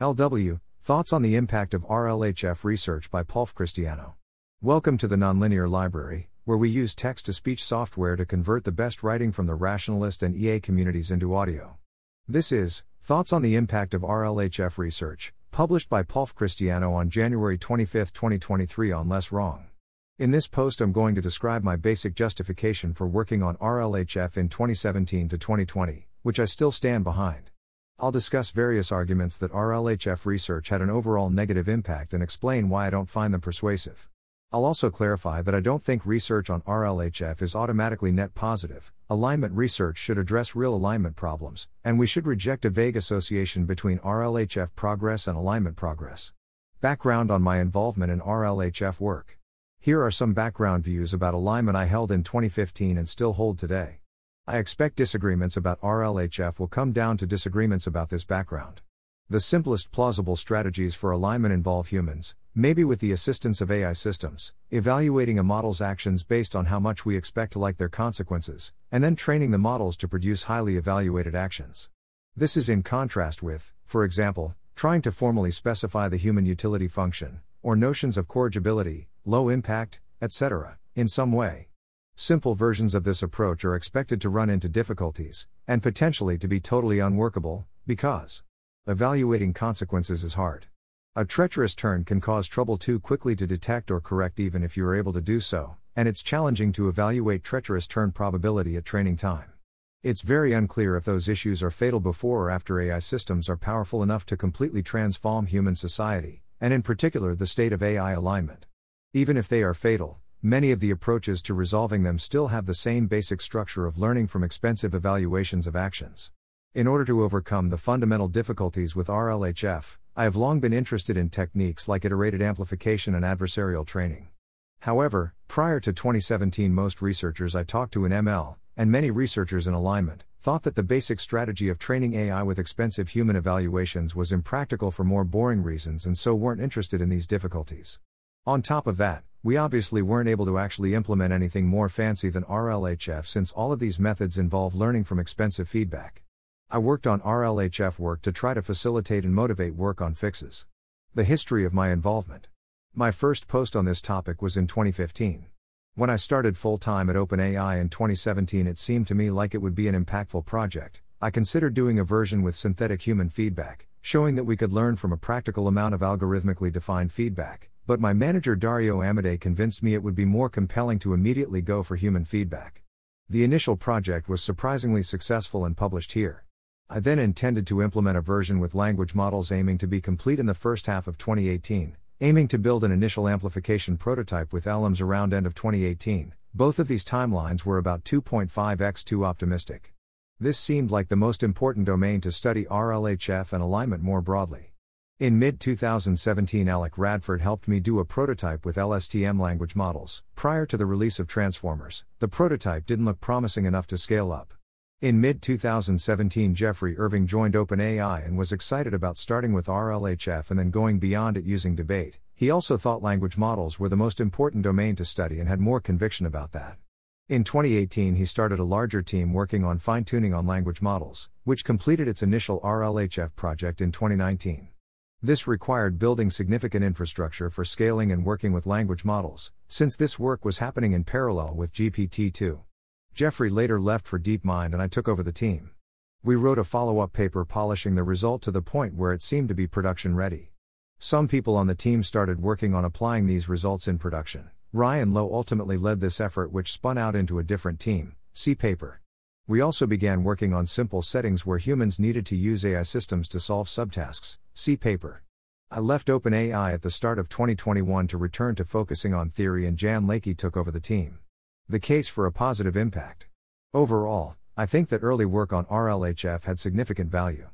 LW Thoughts on the Impact of RLHF Research by Paul Christiano. Welcome to the Nonlinear Library, where we use text to speech software to convert the best writing from the rationalist and EA communities into audio. This is Thoughts on the Impact of RLHF Research, published by Paul Christiano on January 25, 2023 on Less Wrong. In this post, I'm going to describe my basic justification for working on RLHF in 2017 to 2020, which I still stand behind. I'll discuss various arguments that RLHF research had an overall negative impact and explain why I don't find them persuasive. I'll also clarify that I don't think research on RLHF is automatically net positive. Alignment research should address real alignment problems, and we should reject a vague association between RLHF progress and alignment progress. Background on my involvement in RLHF work. Here are some background views about alignment I held in 2015 and still hold today. I expect disagreements about RLHF will come down to disagreements about this background. The simplest plausible strategies for alignment involve humans, maybe with the assistance of AI systems, evaluating a model's actions based on how much we expect to like their consequences, and then training the models to produce highly evaluated actions. This is in contrast with, for example, trying to formally specify the human utility function, or notions of corrigibility, low impact, etc., in some way. Simple versions of this approach are expected to run into difficulties, and potentially to be totally unworkable, because evaluating consequences is hard. A treacherous turn can cause trouble too quickly to detect or correct, even if you are able to do so, and it's challenging to evaluate treacherous turn probability at training time. It's very unclear if those issues are fatal before or after AI systems are powerful enough to completely transform human society, and in particular the state of AI alignment. Even if they are fatal, many of the approaches to resolving them still have the same basic structure of learning from expensive evaluations of actions. In order to overcome the fundamental difficulties with RLHF, I have long been interested in techniques like iterated amplification and adversarial training. However, prior to 2017, most researchers I talked to in ML, and many researchers in alignment, thought that the basic strategy of training AI with expensive human evaluations was impractical for more boring reasons and so weren't interested in these difficulties. On top of that, we obviously weren't able to actually implement anything more fancy than RLHF since all of these methods involve learning from expensive feedback. I worked on RLHF work to try to facilitate and motivate work on fixes. The history of my involvement. My first post on this topic was in 2015. When I started full time at OpenAI in 2017, it seemed to me like it would be an impactful project. I considered doing a version with synthetic human feedback, showing that we could learn from a practical amount of algorithmically defined feedback, but my manager Dario Amodei convinced me it would be more compelling to immediately go for human feedback. The initial project was surprisingly successful and published here. I then intended to implement a version with language models aiming to be complete in the first half of 2018, aiming to build an initial amplification prototype with LMs around end of 2018. Both of these timelines were about 2.5x too optimistic. This seemed like the most important domain to study RLHF and alignment more broadly. In mid 2017, Alec Radford helped me do a prototype with LSTM language models. Prior to the release of Transformers, the prototype didn't look promising enough to scale up. In mid 2017, Geoffrey Irving joined OpenAI and was excited about starting with RLHF and then going beyond it using debate. He also thought language models were the most important domain to study and had more conviction about that. In 2018, he started a larger team working on fine tuning on language models, which completed its initial RLHF project in 2019. This required building significant infrastructure for scaling and working with language models, since this work was happening in parallel with GPT 2. Geoffrey later left for DeepMind and I took over the team. We wrote a follow up paper polishing the result to the point where it seemed to be production ready. Some people on the team started working on applying these results in production. Ryan Lowe ultimately led this effort, which spun out into a different team, see paper. We also began working on simple settings where humans needed to use AI systems to solve subtasks. See paper. I left OpenAI at the start of 2021 to return to focusing on theory, and Jan Leike took over the team. The case for a positive impact. Overall, I think that early work on RLHF had significant value.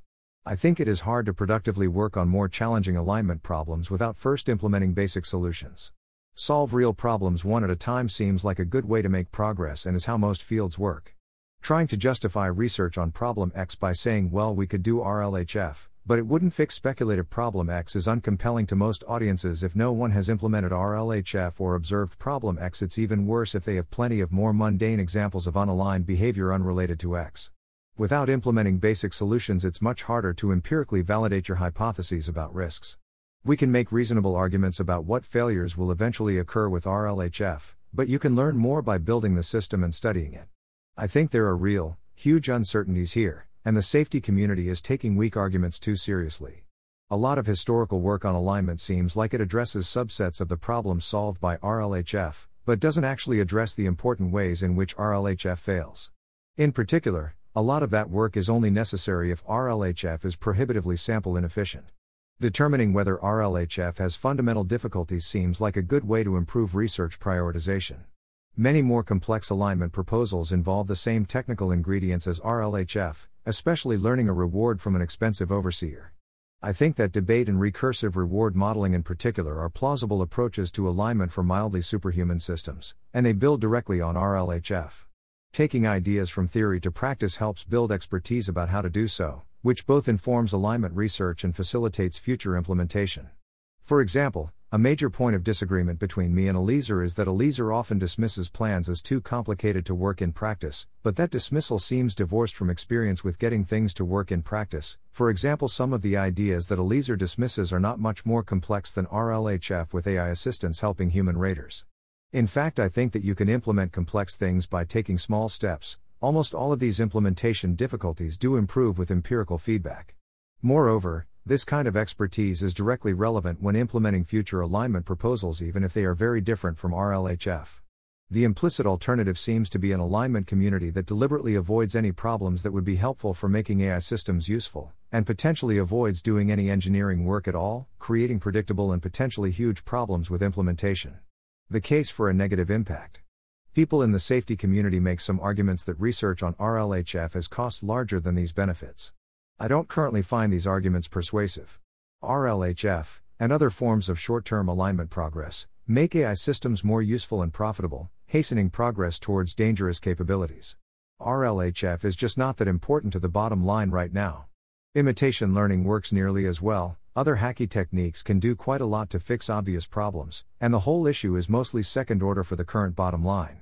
I think it is hard to productively work on more challenging alignment problems without first implementing basic solutions. Solve real problems one at a time seems like a good way to make progress and is how most fields work. Trying to justify research on problem X by saying, well, we could do RLHF, but it wouldn't fix speculative problem X is uncompelling to most audiences if no one has implemented RLHF or observed problem X. It's even worse if they have plenty of more mundane examples of unaligned behavior unrelated to X. Without implementing basic solutions, it's much harder to empirically validate your hypotheses about risks. We can make reasonable arguments about what failures will eventually occur with RLHF, but you can learn more by building the system and studying it. I think there are real, huge uncertainties here, and the safety community is taking weak arguments too seriously. A lot of historical work on alignment seems like it addresses subsets of the problems solved by RLHF, but doesn't actually address the important ways in which RLHF fails. In particular, a lot of that work is only necessary if RLHF is prohibitively sample inefficient. Determining whether RLHF has fundamental difficulties seems like a good way to improve research prioritization. Many more complex alignment proposals involve the same technical ingredients as RLHF, especially learning a reward from an expensive overseer. I think that debate and recursive reward modeling in particular are plausible approaches to alignment for mildly superhuman systems, and they build directly on RLHF. Taking ideas from theory to practice helps build expertise about how to do so, which both informs alignment research and facilitates future implementation. For example, a major point of disagreement between me and Eliezer is that Eliezer often dismisses plans as too complicated to work in practice, but that dismissal seems divorced from experience with getting things to work in practice. For example, some of the ideas that Eliezer dismisses are not much more complex than RLHF with AI assistance helping human raters. In fact, I think that you can implement complex things by taking small steps, Almost all of these implementation difficulties do improve with empirical feedback. Moreover, this kind of expertise is directly relevant when implementing future alignment proposals, even if they are very different from RLHF. The implicit alternative seems to be an alignment community that deliberately avoids any problems that would be helpful for making AI systems useful, and potentially avoids doing any engineering work at all, creating predictable and potentially huge problems with implementation. The case for a negative impact. People in the safety community make some arguments that research on RLHF has costs larger than these benefits. I don't currently find these arguments persuasive. RLHF, and other forms of short term alignment progress, make AI systems more useful and profitable, hastening progress towards dangerous capabilities. RLHF is just not that important to the bottom line right now. Imitation learning works nearly as well, other hacky techniques can do quite a lot to fix obvious problems, and the whole issue is mostly second order for the current bottom line.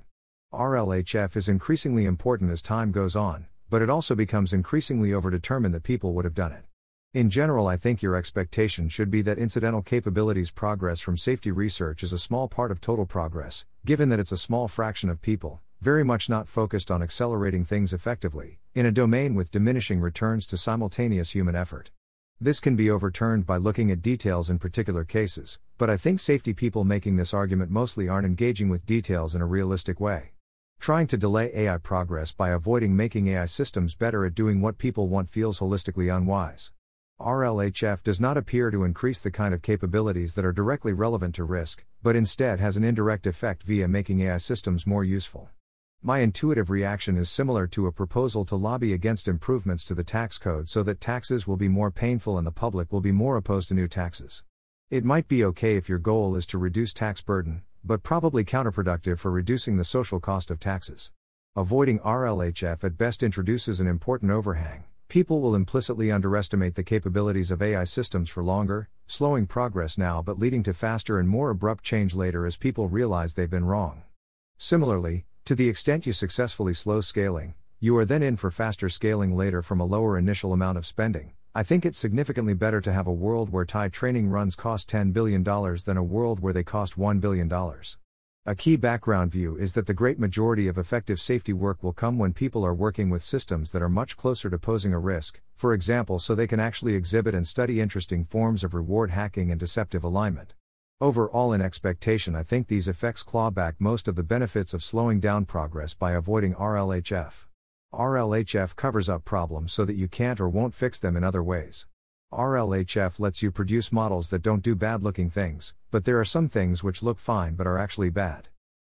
RLHF is increasingly important as time goes on, but it also becomes increasingly overdetermined that people would have done it. In general, I think your expectation should be that incidental capabilities progress from safety research is a small part of total progress, given that it's a small fraction of people, very much not focused on accelerating things effectively, in a domain with diminishing returns to simultaneous human effort. This can be overturned by looking at details in particular cases, but I think safety people making this argument mostly aren't engaging with details in a realistic way. Trying to delay AI progress by avoiding making AI systems better at doing what people want feels holistically unwise. RLHF does not appear to increase the kind of capabilities that are directly relevant to risk, but instead has an indirect effect via making AI systems more useful. My intuitive reaction is similar to a proposal to lobby against improvements to the tax code so that taxes will be more painful and the public will be more opposed to new taxes. It might be okay if your goal is to reduce tax burden, but probably counterproductive for reducing the social cost of taxes. Avoiding RLHF at best introduces an important overhang. People will implicitly underestimate the capabilities of AI systems for longer, slowing progress now but leading to faster and more abrupt change later as people realize they've been wrong. Similarly, to the extent you successfully slow scaling, you are then in for faster scaling later from a lower initial amount of spending. I think it's significantly better to have a world where TAI training runs cost $10 billion than a world where they cost $1 billion. A key background view is that the great majority of effective safety work will come when people are working with systems that are much closer to posing a risk, for example, so they can actually exhibit and study interesting forms of reward hacking and deceptive alignment. Overall, in expectation, I think these effects claw back most of the benefits of slowing down progress by avoiding RLHF. RLHF covers up problems so that you can't or won't fix them in other ways. RLHF lets you produce models that don't do bad looking things, but there are some things which look fine but are actually bad.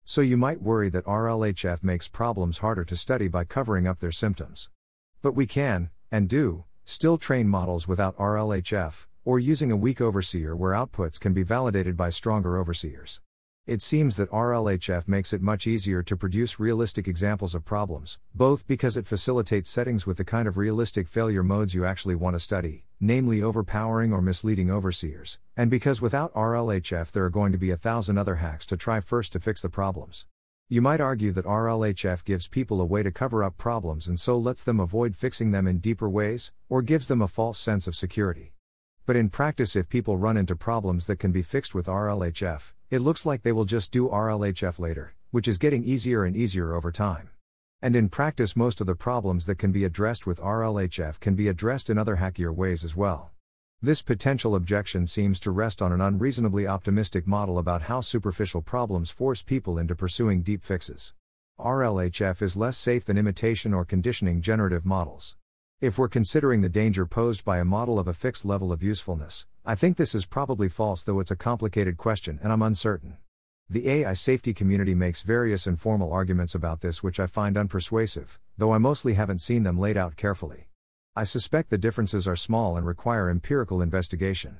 So you might worry that RLHF makes problems harder to study by covering up their symptoms. But we can, and do, still train models without RLHF, or using a weak overseer where outputs can be validated by stronger overseers. It seems that RLHF makes it much easier to produce realistic examples of problems, both because it facilitates settings with the kind of realistic failure modes you actually want to study, namely overpowering or misleading overseers, and because without RLHF there are going to be a thousand other hacks to try first to fix the problems. You might argue that RLHF gives people a way to cover up problems and so lets them avoid fixing them in deeper ways, or gives them a false sense of security. But in practice, if people run into problems that can be fixed with RLHF, it looks like they will just do RLHF later, which is getting easier and easier over time. And in practice, most of the problems that can be addressed with RLHF can be addressed in other hackier ways as well. This potential objection seems to rest on an unreasonably optimistic model about how superficial problems force people into pursuing deep fixes. RLHF is less safe than imitation or conditioning generative models. If we're considering the danger posed by a model of a fixed level of usefulness, I think this is probably false, though it's a complicated question and I'm uncertain. The AI safety community makes various informal arguments about this which I find unpersuasive, though I mostly haven't seen them laid out carefully. I suspect the differences are small and require empirical investigation.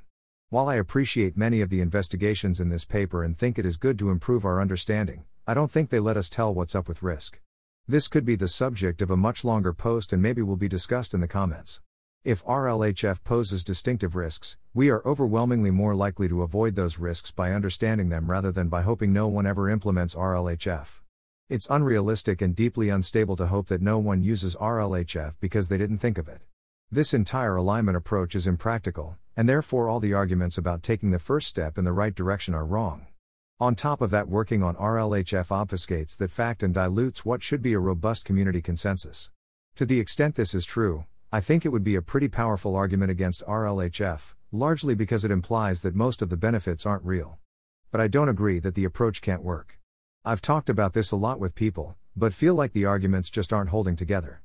While I appreciate many of the investigations in this paper and think it is good to improve our understanding, I don't think they let us tell what's up with risk. This could be the subject of a much longer post and maybe will be discussed in the comments. If RLHF poses distinctive risks, we are overwhelmingly more likely to avoid those risks by understanding them rather than by hoping no one ever implements RLHF. It's unrealistic and deeply unstable to hope that no one uses RLHF because they didn't think of it. This entire alignment approach is impractical, and therefore all the arguments about taking the first step in the right direction are wrong. On top of that, working on RLHF obfuscates that fact and dilutes what should be a robust community consensus. To the extent this is true, I think it would be a pretty powerful argument against RLHF, largely because it implies that most of the benefits aren't real. But I don't agree that the approach can't work. I've talked about this a lot with people, but feel like the arguments just aren't holding together.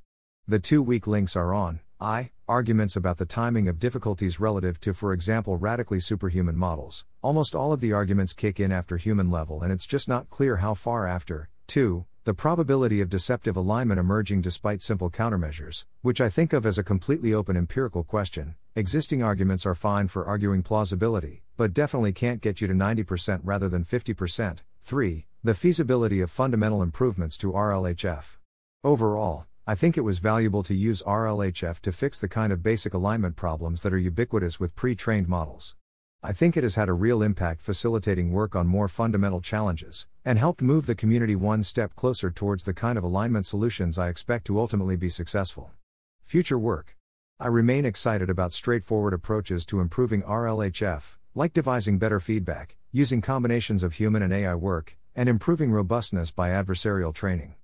The two weak links are on I. Arguments about the timing of difficulties relative to, for example, radically superhuman models. Almost all of the arguments kick in after human level, and it's just not clear how far after. 2 the probability of deceptive alignment emerging despite simple countermeasures, which I think of as a completely open empirical question. Existing arguments are fine for arguing plausibility, but definitely can't get you to 90% rather than 50%. 3. The feasibility of fundamental improvements to RLHF. Overall, I think it was valuable to use RLHF to fix the kind of basic alignment problems that are ubiquitous with pre trained models. I think it has had a real impact facilitating work on more fundamental challenges, and helped move the community one step closer towards the kind of alignment solutions I expect to ultimately be successful. Future work. I remain excited about straightforward approaches to improving RLHF, like devising better feedback, using combinations of human and AI work, and improving robustness by adversarial training.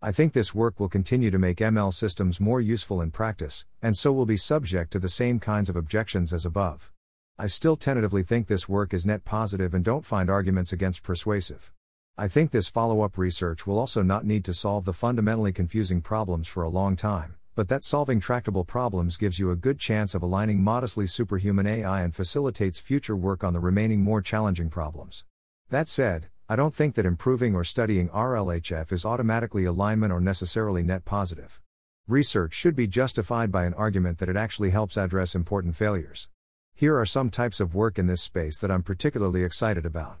I think this work will continue to make ML systems more useful in practice, and so will be subject to the same kinds of objections as above. I still tentatively think this work is net positive and don't find arguments against persuasive. I think this follow up research will also not need to solve the fundamentally confusing problems for a long time, but that solving tractable problems gives you a good chance of aligning modestly superhuman AI and facilitates future work on the remaining more challenging problems. That said, I don't think that improving or studying RLHF is automatically alignment or necessarily net positive. Research should be justified by an argument that it actually helps address important failures. Here are some types of work in this space that I'm particularly excited about.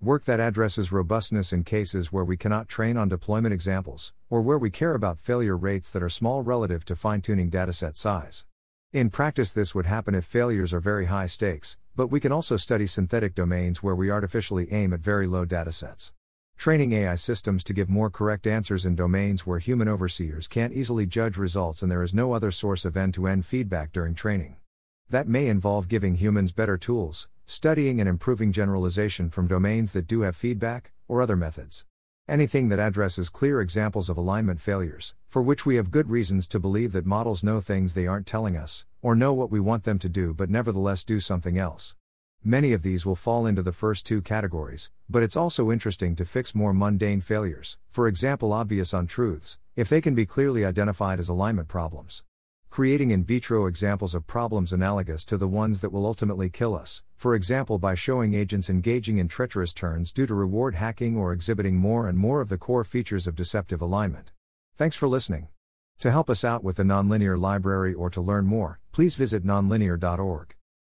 Work that addresses robustness in cases where we cannot train on deployment examples, or where we care about failure rates that are small relative to fine tuning dataset size. In practice, this would happen if failures are very high stakes, but we can also study synthetic domains where we artificially aim at very low datasets. Training AI systems to give more correct answers in domains where human overseers can't easily judge results and there is no other source of end to end feedback during training. That may involve giving humans better tools, studying and improving generalization from domains that do have feedback, or other methods. Anything that addresses clear examples of alignment failures, for which we have good reasons to believe that models know things they aren't telling us, or know what we want them to do but nevertheless do something else. Many of these will fall into the first two categories, but it's also interesting to fix more mundane failures, for example, obvious untruths, if they can be clearly identified as alignment problems creating in vitro examples of problems analogous to the ones that will ultimately kill us, for example, by showing agents engaging in treacherous turns due to reward hacking or exhibiting more and more of the core features of deceptive alignment. Thanks for listening. To help us out with the Nonlinear Library or to learn more, please visit nonlinear.org.